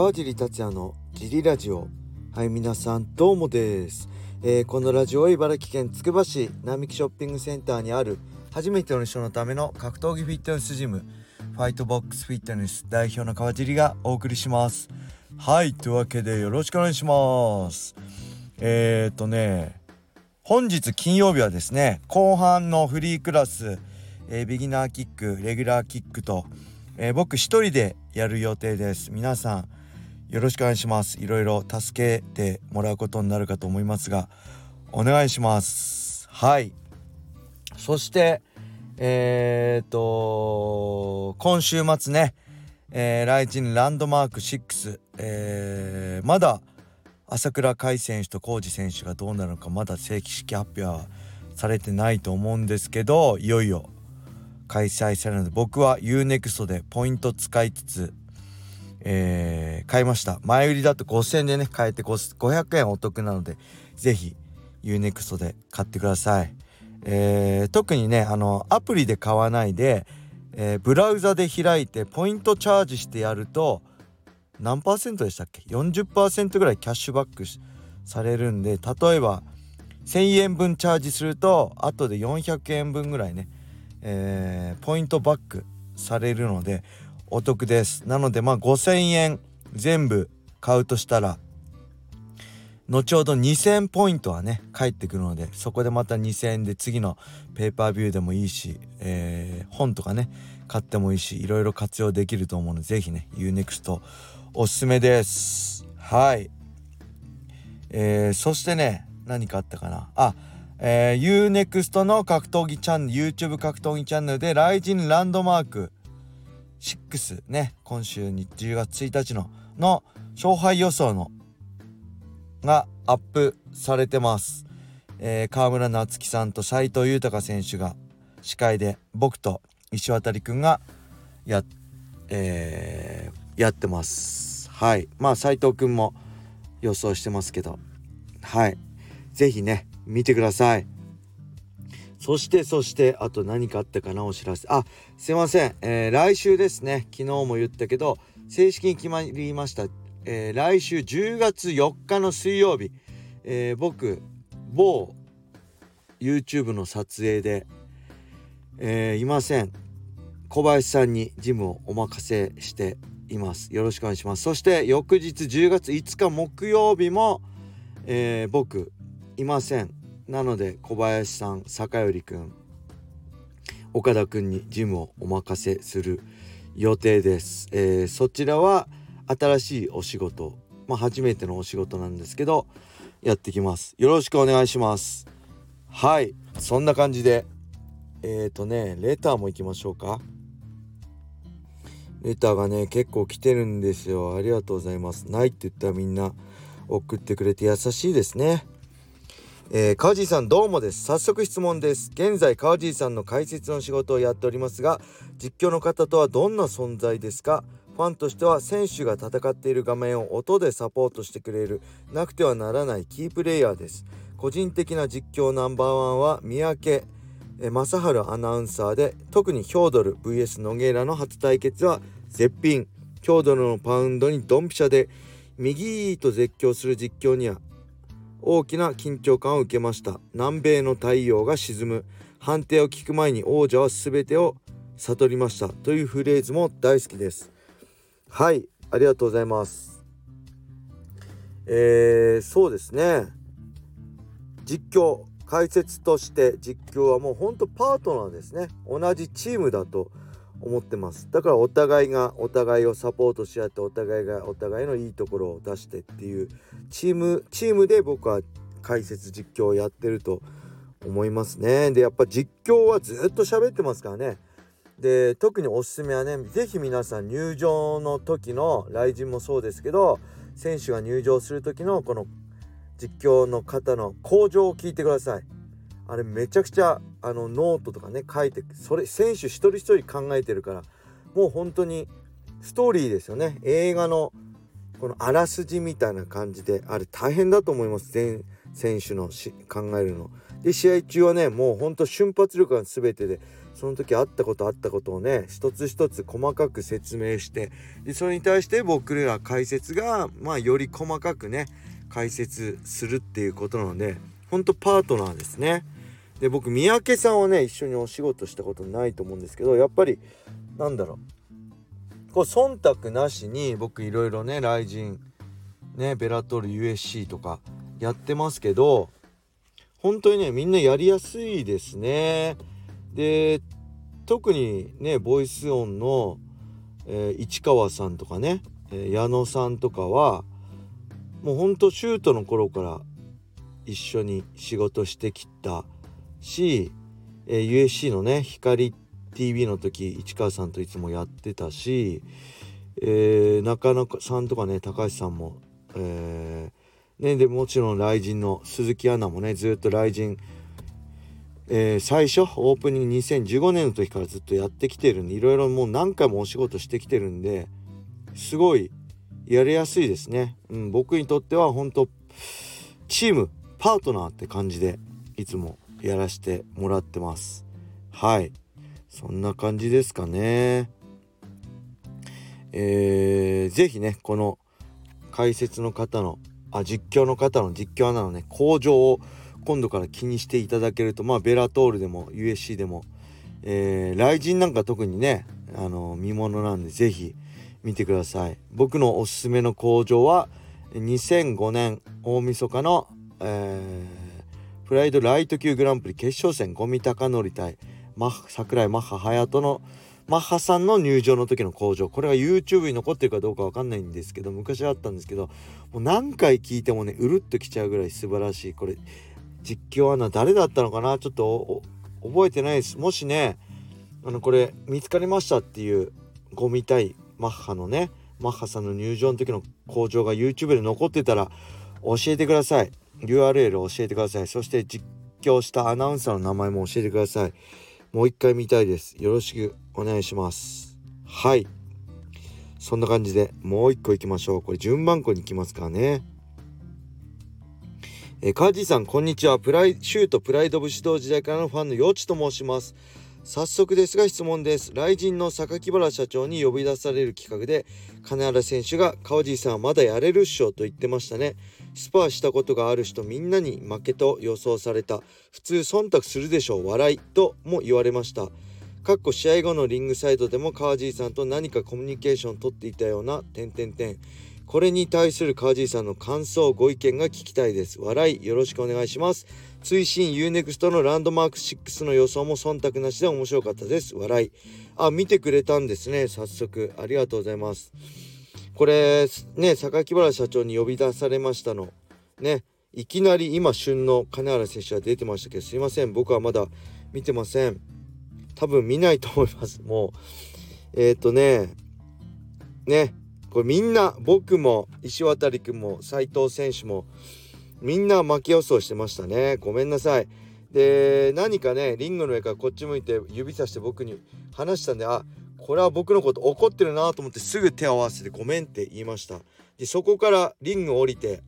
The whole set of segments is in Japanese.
川尻達也のジリラジオ。はい皆さんどうもです、えー、このラジオは茨城県つくば市並木ショッピングセンターにある初めての人のための格闘技フィットネスジムファイトボックスフィットネス代表の川尻がお送りします。はいというわけでよろしくお願いします。えー、っとね本日金曜日はですね後半のフリークラス、えー、ビギナーキックレギュラーキックと、えー、僕一人でやる予定です。皆さんよろしくお願いします。いろいろ助けてもらうことになるかと思いますがお願いします。はい。そしてえー、っと今週末ね、えー、ライジンランドマーク6、えー、まだ朝倉海選手と浩二選手がどうなるのかまだ正式発表はされてないと思うんですけどいよいよ開催されるので僕は UNEXT でポイント使いつつ、えー、買いました。前売りだと5000円でね買えて500円お得なので是非 UNEXT で買ってください、えー、特にねあのアプリで買わないで、えー、ブラウザで開いてポイントチャージしてやると何パーセントでしたっけ？40%ぐらいキャッシュバックされるんで例えば1000円分チャージすると後で400円分ぐらいね、えー、ポイントバックされるのでお得です。なのでまあ5000円全部買うとしたら後ほど2000ポイントはね返ってくるのでそこでまた2000円で次のペーパービューでもいいし、えー、本とかね買ってもいいしいろいろ活用できると思うので是非ね UNEXT おすすめです。はい。えー、そしてね何かあったかな？あえー、UNEXT の格闘技チャンネル YouTube 格闘技チャンネルでライジンランドマーク6ね今週に10月1日のの勝敗予想のがアップされてます、えー、川村夏樹さんと斉藤豊選手が司会で僕と石渡くんがや,、えー、やってます。はい。まあ斉藤くんも予想してますけど。はい。是非ね見てください。そしてそしてあと何かあったかなお知らせ。あすいません、えー、来週ですね。昨日も言ったけど正式に決まりました、えー、来週10月4日の水曜日、えー、僕某 YouTube の撮影で、えいません。小林さんにジムをお任せしています。よろしくお願いします。そして翌日10月5日木曜日も、え僕いません。なので小林さん坂寄くん岡田くんにジムをお任せする予定です、えー、そちらは新しいお仕事まあ初めてのお仕事なんですけどやってきます。よろしくお願いします。はいそんな感じでえっ、ー、とねレターも行きましょうか。レターがね結構来てるんですよ。ありがとうございます。ないって言ったらみんな送ってくれて優しいですね。えー、川尻さんどうもです。早速質問です。現在川尻さんの解説の仕事をやっておりますが実況の方とはどんな存在ですか？ファンとしては選手が戦っている画面を音でサポートしてくれるなくてはならないキープレイヤーです。個人的な実況ナンバーワンは三宅正治アナウンサーで特にヒョードル VS ノゲーラの初対決は絶品。ヒョードルのパウンドにドンピシャで右と絶叫する実況には大きな緊張感を受けました。南米の太陽が沈む。判定を聞く前に王者は全てを悟りましたというフレーズも大好きです。はい。ありがとうございます。えー、そうですね。実況解説として実況はもうほんとパートナーですね。同じチームだと思ってます。だからお互いがお互いをサポートし合ってお互いがお互いのいいところを出してっていうチームチームで僕は解説実況をやってると思いますね。でやっぱ実況はずっと喋ってますからね。で特におすすめはね是非皆さん入場の時の来人もそうですけど選手が入場する時のこの実況の方の向上を聞いてください。あれめちゃくちゃあのノートとかね書いてそれ選手一人一人考えてるからもう本当にストーリーですよね映画のこのあらすじみたいな感じであれ大変だと思います全選手のし考えるの。で試合中はねもうほんと瞬発力が全てでその時あったことあったことをね一つ一つ細かく説明してでそれに対して僕ら解説がまあより細かくね解説するっていうことなのでほんとパートナーですね。で僕三宅さんはね一緒にお仕事したことないと思うんですけどやっぱりなんだろうこう忖度なしに僕いろいろね雷神ねベラトル USC とかやってますけど本当にねみんなやりやすいですね。で特にねボイスオンの、えー、市川さんとかね、えー、矢野さんとかはもうほんとシュートの頃から一緒に仕事してきたし、えー、USC のね光 TV の時市川さんといつもやってたし、えー、中野さんとかね高橋さんも、えー、ねでもちろん雷神の鈴木アナもねずっと雷神えー、最初オープニング2015年の時からずっとやってきてるんでいろいろもう何回もお仕事してきてるんですごいやりやすいですね、うん、僕にとっては本当チームパートナーって感じでいつもやらしてもらってます。はい。そんな感じですかね。えー、ぜひねこの解説の方のあ実況の方の実況アナのね向上を今度から気にしていただけるとまあベラトールでも USC でも、えー、雷神なんか特にねあの見ものなんで是非見てください。僕のおすすめの工場は2005年大晦日の、えー、プライドライト級グランプリ決勝戦五味隆則対マッ桜井マッハ隼人のマッハさんの入場の時の工場これは YouTube に残ってるかどうかわかんないんですけど昔あったんですけどもう何回聞いてもねうるっときちゃうぐらい素晴らしい。これ実況アナ誰だったのかな？ちょっと覚えてないです。もしねあのこれ見つかりましたっていうゴミ対マッハのねマッハさんの入場の時の工場が YouTube で残ってたら教えてください。URL 教えてください。そして実況したアナウンサーの名前も教えてください。もう一回見たいです。よろしくお願いします。はい。そんな感じでもう一個いきましょう。これ順番こに行きますからね。えー、カージーさんこんにちは。プライシュートプライド武士道時代からのファンのよちと申します。早速ですが質問です。雷神の榊原社長に呼び出される企画で金原選手が川地さんはまだやれるっしょと言ってましたね。スパーしたことがある人みんなに負けと予想された。普通忖度するでしょう笑いとも言われました。かっこ試合後のリングサイドでも川地さんと何かコミュニケーションをとっていたような点々点これに対する川尻さんの感想ご意見が聞きたいです。笑いよろしくお願いします。追伸 UNEXT のランドマーク6の予想も忖度なしで面白かったです。笑い。あ見てくれたんですね。早速。ありがとうございます。これね榊原社長に呼び出されましたの。ね。いきなり今旬の金原選手が出てましたけどすいません。僕はまだ見てません。多分見ないと思います。もう。えっ、ー、とね。ね。これみんな僕も石渡君も斉藤選手もみんな負け予想してましたね。ごめんなさい。で何かねリングの上からこっち向いて指さして僕に話したんであこれは僕のこと怒ってるなと思ってすぐ手を合わせてごめんって言いました。でそこからリングを降りて、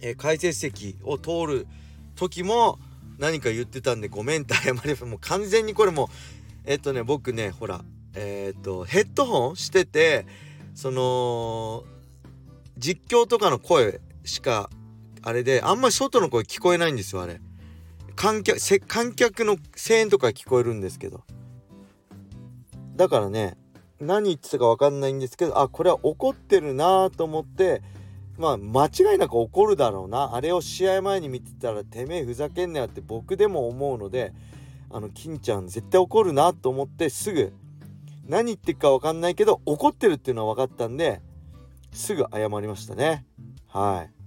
えー、解説席を通る時も何か言ってたんでごめんって謝りもう完全にこれもえっとね僕ねほらえー、っとヘッドホンしててその実況とかの声しかあれであんまり外の声聞こえないんですよあれ。観客観客の声援とか聞こえるんですけど。だからね何言ってたか分かんないんですけどあこれは怒ってるなと思ってまあ間違いなく怒るだろうな。あれを試合前に見てたらてめえふざけんなよって僕でも思うのであの金ちゃん絶対怒るなと思ってすぐ何言ってるか分かんないけど怒ってるっていうのは分かったんですぐ謝りましたね。はい。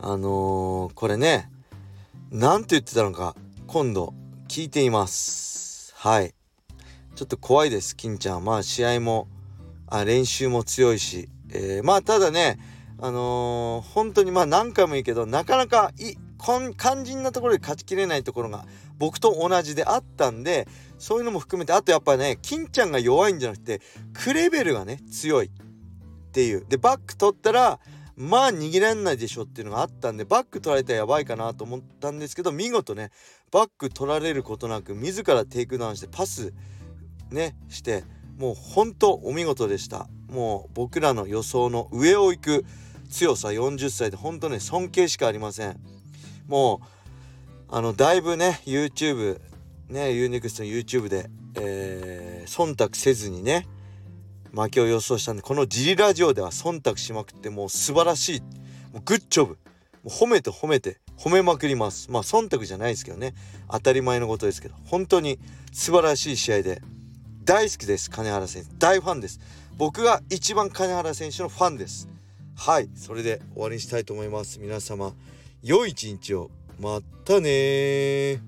あのー、これね何て言ってたのか今度聞いています。はい。ちょっと怖いです金ちゃん。まあ試合もあ練習も強いし、えー、まあただねあのー、本当にまあ何回もいいけどなかなかいこん肝心なところで勝ちきれないところが僕と同じであったんでそういうのも含めてあとやっぱね金ちゃんが弱いんじゃなくてクレベルがね強いっていう。でバック取ったらまあ逃げられないでしょっていうのがあったんでバック取られたらやばいかなと思ったんですけど見事ねバック取られることなく自らテイクダウンしてパスねしてもう本当お見事でした。もう僕らの予想の上を行く強さ40歳で本当ね尊敬しかありません。もうあのだいぶね YouTube ね UNEXT の YouTube で、えー、忖度せずにね負けを予想したんでこのジリラジオでは忖度しまくってもう素晴らしい。もうグッジョブもう褒めて褒めて褒めまくります。まあ忖度じゃないですけどね。当たり前のことですけど。本当に素晴らしい試合で大好きです金原選手。大ファンです。僕が一番金原選手のファンです。はい。それで終わりにしたいと思います。皆様良い一日を。またね